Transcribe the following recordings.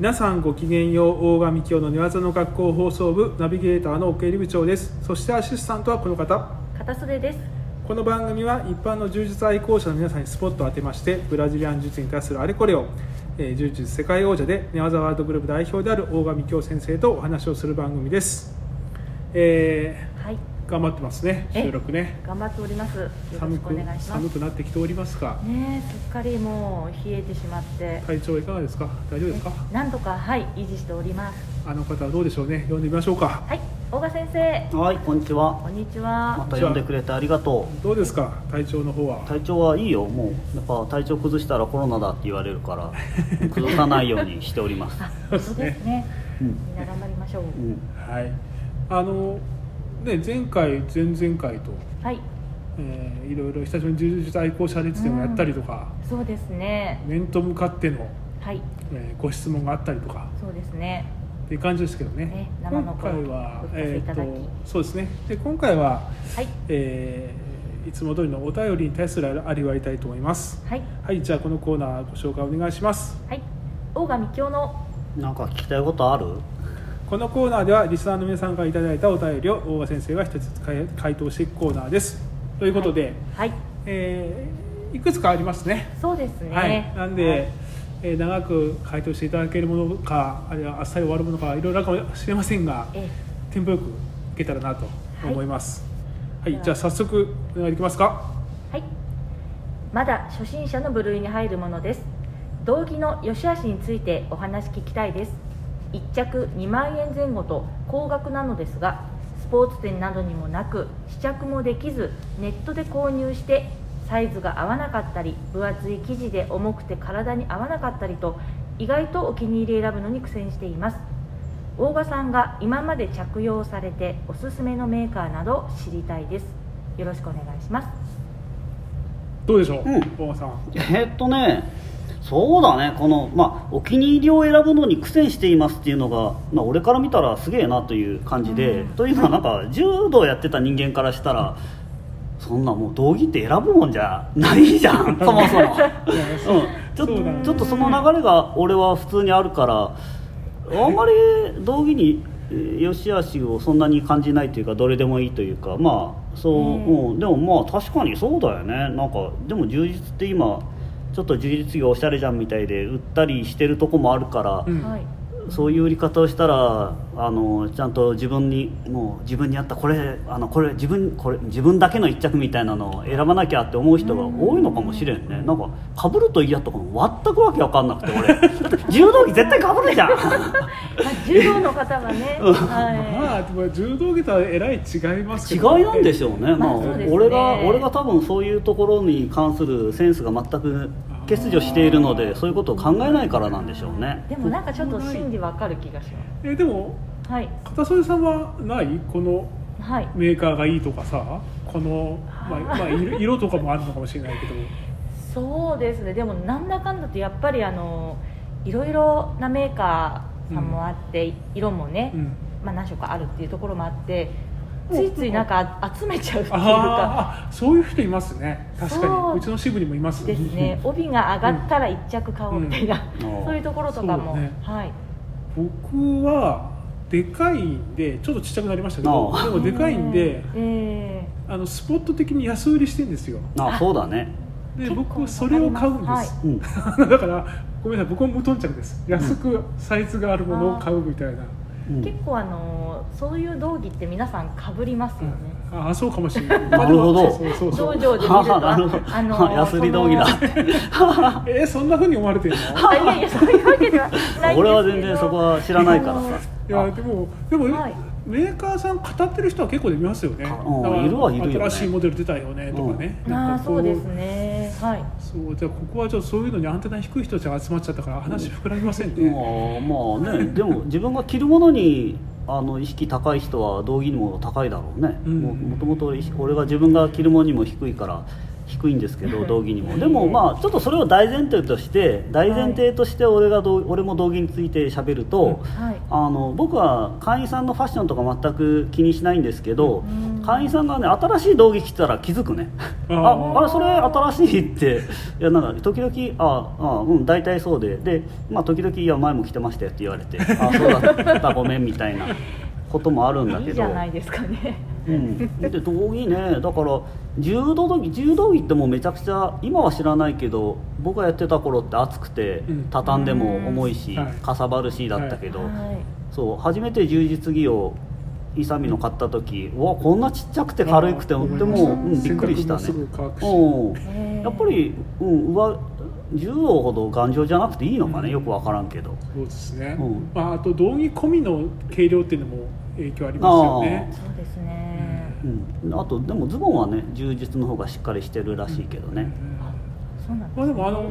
皆さんごきげんよう大神教の寝技の学校放送部ナビゲーターの奥入部長です。そしてアシスタントはこの方。片袖です。この番組は一般の柔術愛好者の皆さんにスポットを当てましてブラジリアン術に対するあれこれを、えー柔術世界王者で寝技ワールドグループ代表である大神教先生とお話をする番組です、えはい。ー頑張ってますねえ収録ね。頑張っております。よろしくお寒く願いします。寒くなってきておりますがねえすっかりもう冷えてしまって。体調いかがですか？大丈夫ですか？なんとかはい維持しております。あの方はどうでしょうね？読んでみましょうか。はい大賀先生。はい、こんにちは。こんにちまはた呼んでくれてありがとどうですか？体調の方は。う。体調はいいよ、もうやっぱ体調崩したらコロナだって言われるから、崩さないようにしております。あそうですね。うん、みんな頑張りましょう。うん、はい。あのね前回前々回と、はい。えーいろいろ久しぶりに柔術愛好者列伝をやったりとか、そうですね。面と向かっての、はい。えーご質問があったりとか。そうですね。っていう感じですけどね。ね今声回はえーとそうですね。で今回は、はい。えーいつも通りのお便りに対するあれをやりたいと思います。はい。はいじゃあこのコーナーご紹介お願いします。はい。大賀美京のなんか聞きたいことある？このコーナーではリスナーの皆さんからいただいたお便りを大賀先生が一つずつ回回答していくコーナーです。ということで、はい。えーいくつかありますね。そうですね。はい、なんで、えー長く回答していただけるものかあるいはあっさり終わるものかいろいろあるかもしれませんがえテンポよくいけたらなと思います。はい、ではじゃあ早速お願いできますか？はい。まだ初心者の部類に入るものです。道着の良し悪しについてお話聞きたいです1着2万円前後と高額なのですがスポーツ店などにもなく試着もできずネットで購入してサイズが合わなかったり分厚い生地で重くて体に合わなかったりと意外とお気に入り選ぶのに苦戦しています。大賀さんが今まで着用されておすすめのメーカーなど知りたいです。よろしくお願いします。どうでしょう、うん。大賀さん。えーっとね。そうだね。この、まあ、お気に入りを選ぶのに苦戦していますっていうのが、まあ、俺から見たらすげえなという感じで、うん。というのはなんか柔道やってた人間からしたらそんなもう道着って選ぶもんじゃないじゃん そもそも、うん、ちょっとちょっとその流れが俺は普通にあるからあんまり道着にえー良し悪しをそんなに感じないというかどれでもいいというかまあそう、うん。うん、でもまあ確かにそうだよね。なんかでも充実って今ちょっと充実業おしゃれじゃんみたいで売ったりしてるとこもあるから、うん。はい。そういう売り方をしたらあのちゃんと自分にもう自分に合ったこれあのこれ自分これ自分だけの一着みたいなのを選ばなきゃって思う人が多いのかもしれんね。なんかかぶると嫌とかも全くわけわかんなくて俺。だって柔道着絶対かぶるじゃん。まあ、柔道の方はね、うん。はまあでも柔道着とはえらい違います違けど、いなんでしょうね、まあまあそうですね。俺が俺が多分そういうところに関するセンスが全く欠如しているのでそういうことを考えないからなんでしょうね。い、でもなんかちょっと心理わかる気がしまえでもす。はい、片袖さんはない？このはい、メーカーがいいとかさ？この、まあまあ、色色とかもあるのかもしれないけど。そうですね。でもなんだかんだとやっぱりあのいろいろなメーカーさんもあって、色もね、うん。まあ何色かあるっていうところもあって、ついついなんか集めちゃうっていうか。そういう人いますね。確かに。う。ちの支部にもいます。ですね、帯が上がったら一着買おうみたいな、うん。そういうところとかも、ね。はい、僕はでかいんでちょっとちっちゃくなりましたけどでもでかいんでえあのスポット的に安売りしてんですよ。あそうだね。で僕はそれを買うんです、わかりうん。だからごめんなさい僕も無頓着です。安くサイズがあるものを買うみたいな、うん。ー結構あのそういう道着って皆さんかぶりますよね。ああそうかもしれない。なるほど。そうそうそう。道場で見るとあの 安売り道着だ。えーそんなふうに思われてるの？あいやいやそういうわけではないんですけど。俺は全然そこは知らないからさ。いやでもでも、はいメーカーさん語ってる人は結構で見ますよね。うんだからいるはいるよね。新しいモデル出たよねとかね、あなんかこあそうですね。はい。そうじゃあここはちょっとそういうのにアンテナ低い人たちが集まっちゃったから話膨らみませんね、まあまあね。でも自分が着るものにあの意識高い人は道着にも高いだろうね、うん。ももともと俺が自分が着るものにも低いから低低いんですけど道着にも。でもまあちょっとそれを大前提として大前提として俺が道俺も道着について喋ると、はい。あの僕は会員さんのファッションとか全く気にしないんですけど、うん。会員さんがね新しい道着着てたら気づくね。ああれそれ新しいって。いやなんか時々ああうん大体そうで。でまあ時々いや前も着てましたよって言われてあそうだったごめんみたいなこともあるんだけど。いいじゃないですかねうん、で道着ね。だから柔道着柔道着ってもうめちゃくちゃ今は知らないけど僕がやってた頃って暑くて、うん。畳んでも重いし、はい。かさばるしだったけど、はい。そう初めて充実着をイサミの買った時うわこんなちっちゃくて軽くてとっても、うんうん、びっくりしたね。うん。やっぱり、うん、上柔道ほど頑丈じゃなくていいのかね、うん。よくわからんけど。そうですね、うん。まあ、あと道着込みの軽量っていうのも影響ありますよね。そうですね。うん、あとでもズボンはね充実の方がしっかりしてるらしいけどね、そうなんですね。まあ、でもあの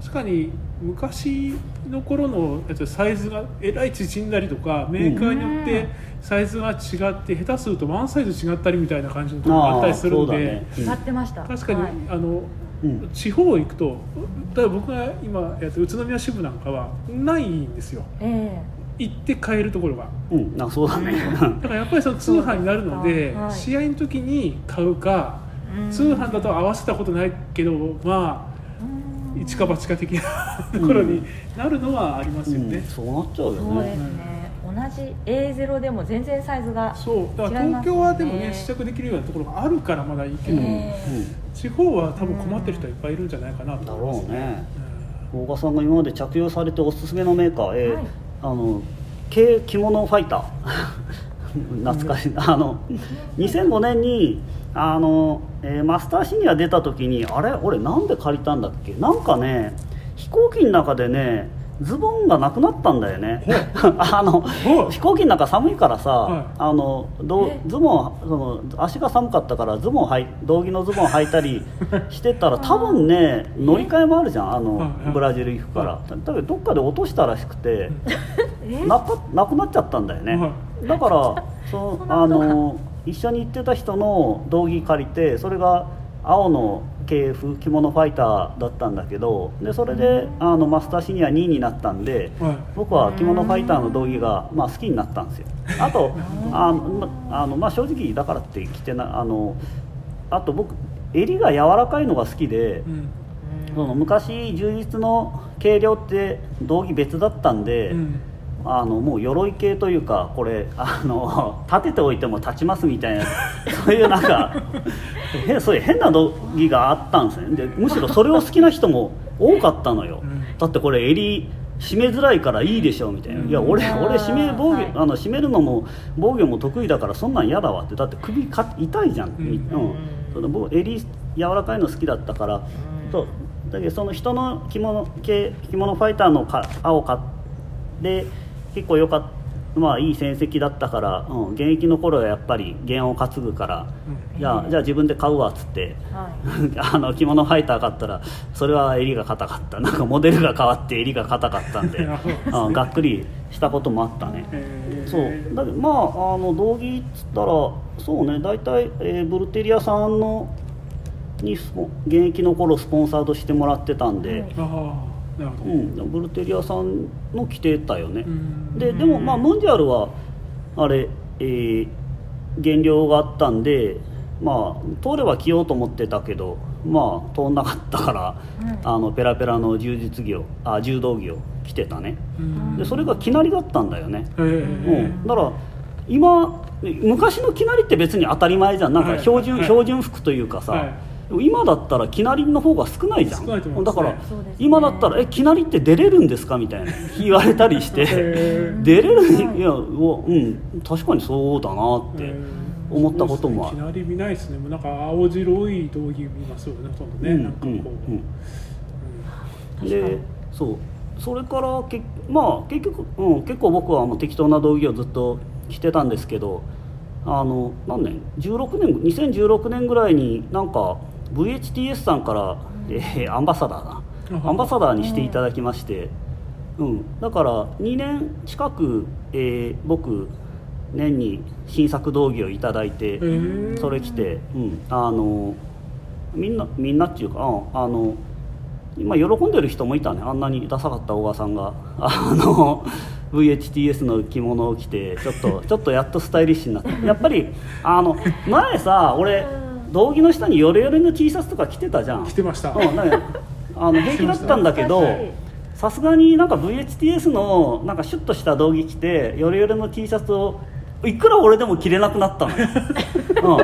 確かに昔の頃のやつサイズがえらい縮んだりとかメーカーによってサイズが違って下手するとワンサイズ違ったりみたいな感じのところがあったりするんで、あーそうだね。違ってました。確かに、はい。あのうん。地方行くと例えば僕が今やってる宇都宮支部なんかはないんですよ。え行って買えるところが。うん、あそうだね。だからやっぱりその通販になるのでそうですか試合の時に買うかえうん。通販だと合わせたことないけどまあうん。一か八か的なところになるのはありますようん。ね、そうなっちゃうよそうでねすね。同じ A0 でも全然サイズがそう。だから東京はでもねね。試着できるようなところがあるからまだいいけど、え地方は多分困ってる人はいっぱいいるんじゃないかなとだ思いますろうね大賀さん。が今まで着用されておすすめのメーカー、えーはいあの軽着物ファイター。懐かしい。あの2005年にあの、えーマスターシニア出た時にあれ？俺なんで借りたんだっけ？なんかね飛行機の中でねズボンがなくなったんだよね。あの飛行機の中寒いからさ、はい。あのどズボンその足が寒かったからズボンはい道着のズボン履いたり してたら多分ね乗り換えもあるじゃんあのブラジル行くから。だけどどっかで落としたらしくてえ？なかなくなっちゃったんだよね。はだから そあの一緒に行ってた人の道着借りてそれが青の系風着物ファイターだったんだけどでそれであのマスターシニア2位になったんではい。僕は着物ファイターの道着が、まあ、好きになったんですよ。あと あの、まあのまあ、正直だからって着てなあのあと僕襟が柔らかいのが好きでう、ん。その昔充実の軽量って道着別だったんで、うんあのもう鎧系というかこれあの 立てておいても立ちますみたいな そういうなんかへそういう変な道着があったんですね。でむしろそれを好きな人も多かったのよ、うん。だってこれ襟締めづらいからいいでしょみたいな、うん。いや俺俺締め防御、はい。あの締めるのも防御も得意だからそんなん嫌だわって。だって首か痛いじゃん、うん。うん。その僕襟柔らかいの好きだったから、そう。だけどその人の着物系着物ファイターのか青買って結構良かったまあいい戦績だったから、うん、現役の頃はやっぱり弦を担ぐから、うん。じゃあじゃあ自分で買うわっつってはい。あの着物ファイター買ったらそれは襟が硬かった。なんかモデルが変わって襟が硬かったんでなるほどですね。うんがっくりしたこともあったね。えー。そう。だけどまああの道着っつったらそうね大体、えーブルテリアさんのに現役の頃スポンサードしてもらってたんで、はいうん、ブルテリアさんの着てたよね、うん。ででもまあムンジャールはあれ、えー減量があったんでまあ通れば着ようと思ってたけどまあ通んなかったから、あのペラペラの柔術着をあ柔道着を着てたね。うん。でそれが着なりだったんだよね、えー。うん、だから今昔の着なりって別に当たり前じゃん。なんか標準,、はい。標準服というかさ、はい今だったら着なりの方が少ないじゃん。少ないと思いますね。だから、今だったら「え着なりって出れるんですか?」みたいな。言われたりして。出れるはい。いやうわうん。確かにそうだなって思ったこともある。いきなり見ないですね。もうなんか青白い道着見ますよねほとんどね、うんなんかこう、うん確かに。でそう。それからけまあ結局、うん、結構僕はもう適当な道着をずっと着てたんですけどあの何年？16年2016年ぐらいになんか VHTS さんから、えー アンバサダーだ。あアンバサダーにしていただきまして、うん、だから2年近く、えー僕年に新作道着をいただいて、それ着て、うん、あのみんなみんなっていうかうんあの今喜んでる人もいたね。あんなにダサかった小川さんが。あの VHTS の着物を着てちょっとちょっとやっとスタイリッシュになった。やっぱりあの前さ俺道着の下にヨレヨレの T シャツとか着てたじゃん。来てました、うん、なんかあの 平気だったんだけどさすがになんか VHTS のなんかシュッとした道着着てヨレヨレの T シャツをいくら俺でも着れなくなったのよ、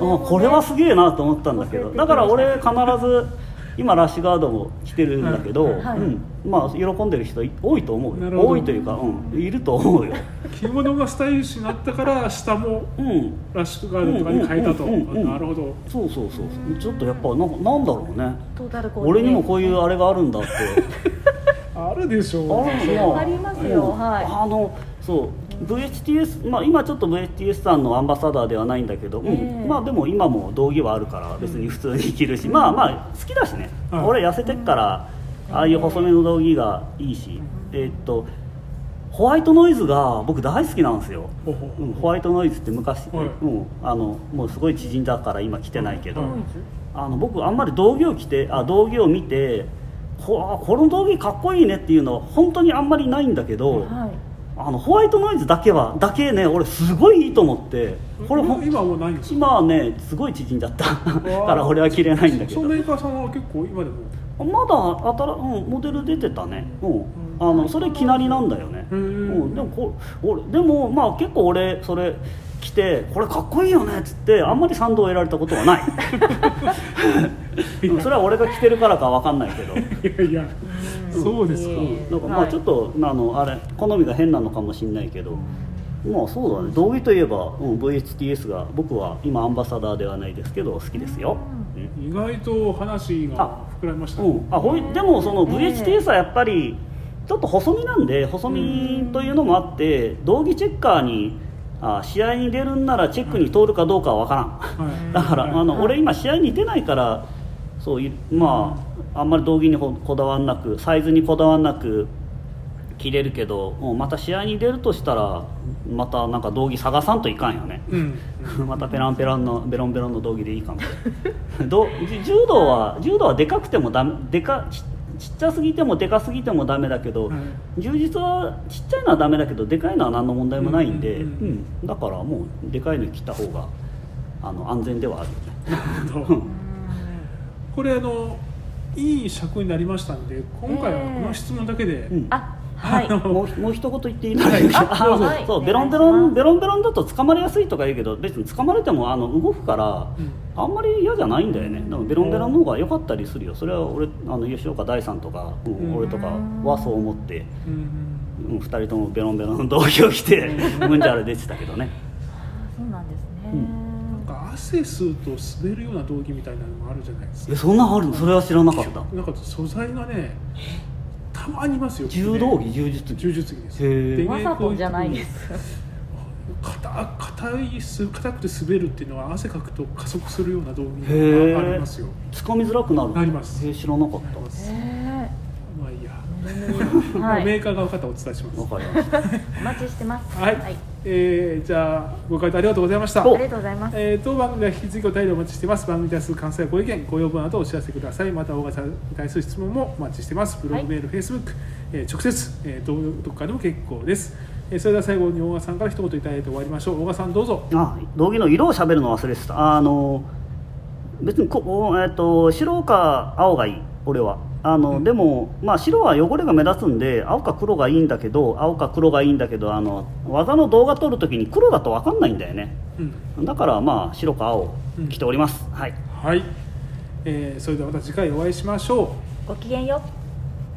うん。うん、これはすげえなと思ったんだけど。だから俺必ず今ラッシュガードも着てるんだけど、はい。うん、まあ喜んでる人多いと思うよ。多いというか、うん、いると思うよ、着物がスタイリッシュになったから下もうん、ラッシュガードとかに変えたと、うんうんうんうんなるほど。そうそうそうちょっとやっぱなんかなんだろうね。トータルコーディネート俺にもこういうあれがあるんだって。あるでしょうあるわかりますよ。うんはい。あのそう VHTS、まあ、今ちょっと VHTS さんのアンバサダーではないんだけど、うんええまあでも今も道着はあるから別に普通に着るし、まあまあ好きだしね、うん俺痩せてっからああいう細めの道着がいいし、えーっとホワイトノイズが僕大好きなんですよ、ほうん、ホワイトノイズって昔、はいうん、あのもうすごい縮んだから今着てないけど、はいあの僕あんまり道着を着てあ道着を見てこあこの道着かっこいいねっていうのは本当にあんまりないんだけど、はいあのホワイトノイズだけはだけね俺すごいいいと思ってこれ今はもうないんですか？今はねすごい縮んじゃった。から俺は着れないんだけど。そのメーカーさんは結構今でも？まだ新、うん、モデル出てたね、うん、あのそれきなりなんだよね、うん、でもこ俺でもまあ結構俺それ着てこれかっこいいよねっつってあんまり賛同を得られたことはない。う んそれは俺が着てるからかわかんないけど。いやいやそうですか、うん。だからまあちょっと、あのあれ好みが変なのかもしれないけど、まあそうだね。道着といえば、うん、VHTS が僕は今アンバサダーではないですけど好きですよ、うん。意外と話が膨らみましたね、うん、あほいでもそのええ VHTS はやっぱりちょっと細身なんで細身というのもあって道着チェッカーにあ試合に出るんならチェックに通るかどうかは分からん、はい。だからあの、はい俺今試合に出ないからそういうまああんまり道着にここだわんなくサイズにこだわんなく着れるけどもうまた試合に出るとしたらまたなんか道着探さんといかんよね。うん。またペランペランのベロンベロンの道着でいいかも。どじ柔道は柔道はでかくてもダメでかちちっちゃすぎてもでかすぎてもダメだけど、はい。充実はちっちゃいのはダメだけどでかいのは何の問題もないんで、うんうんうん。うん。だからもうでかいの着た方があの安全ではあるよね。なるほど。これあのいい尺になりましたんで今回はこの質問だけで、うん。あはい。もうもう一言言っていいですか、はい。そうはい。ベロンベロンベロンベロンだと捕まりやすいとか言うけど別に捕まれてもあの動くから、うん。あんまり嫌じゃないんだよね。でもベロンベロンの方が良かったりするよ。それは俺あの吉岡大さんとか、うんうん。俺とかはそう思って、うんうん、2人ともベロンベロンの道着を着てムンジャール出てたけどねそうなんですね、なんか汗吸うと滑るような道着みたいなのもあるじゃないですかえそんなんあるのそれは知らなかったなんか素材がねたまにいますよ。柔道着柔術着。柔術着です。わざとじゃないです。硬硬いす硬くて滑るっていうのは汗かくと加速するような道着へがありえますよ。掴みづらくなる。なります。知らなかっなりまあいいや、えはい。メーカーが分かったらお伝えします。たわかりました。お待ちしてます。はい、えーじゃあご回答ありがとうございました。ありがとうございます。えー当番組では引き続きお便りお待ちしています。番組に対する感想やご意見ご要望などお知らせください。また大型に対する質問もお待ちしています。ブログメール、フェイスブック、えー直接、えー、どどこかでも結構です、えーそれでは最後に大賀さんから一言いただいて終わりましょう。大賀さんどうぞ。あ道着の色を喋るの忘れてた。あの別にこ、おえっと白か青がいい俺は。あの、でも、まあ、白は汚れが目立つんで青か黒がいいんだけど青か黒がいいんだけどあの技の動画撮るときに黒だと分かんないんだよね。うん。だからまあ白か青着ております、はい。はい、えーそれではまた次回お会いしましょう。ごきげんよう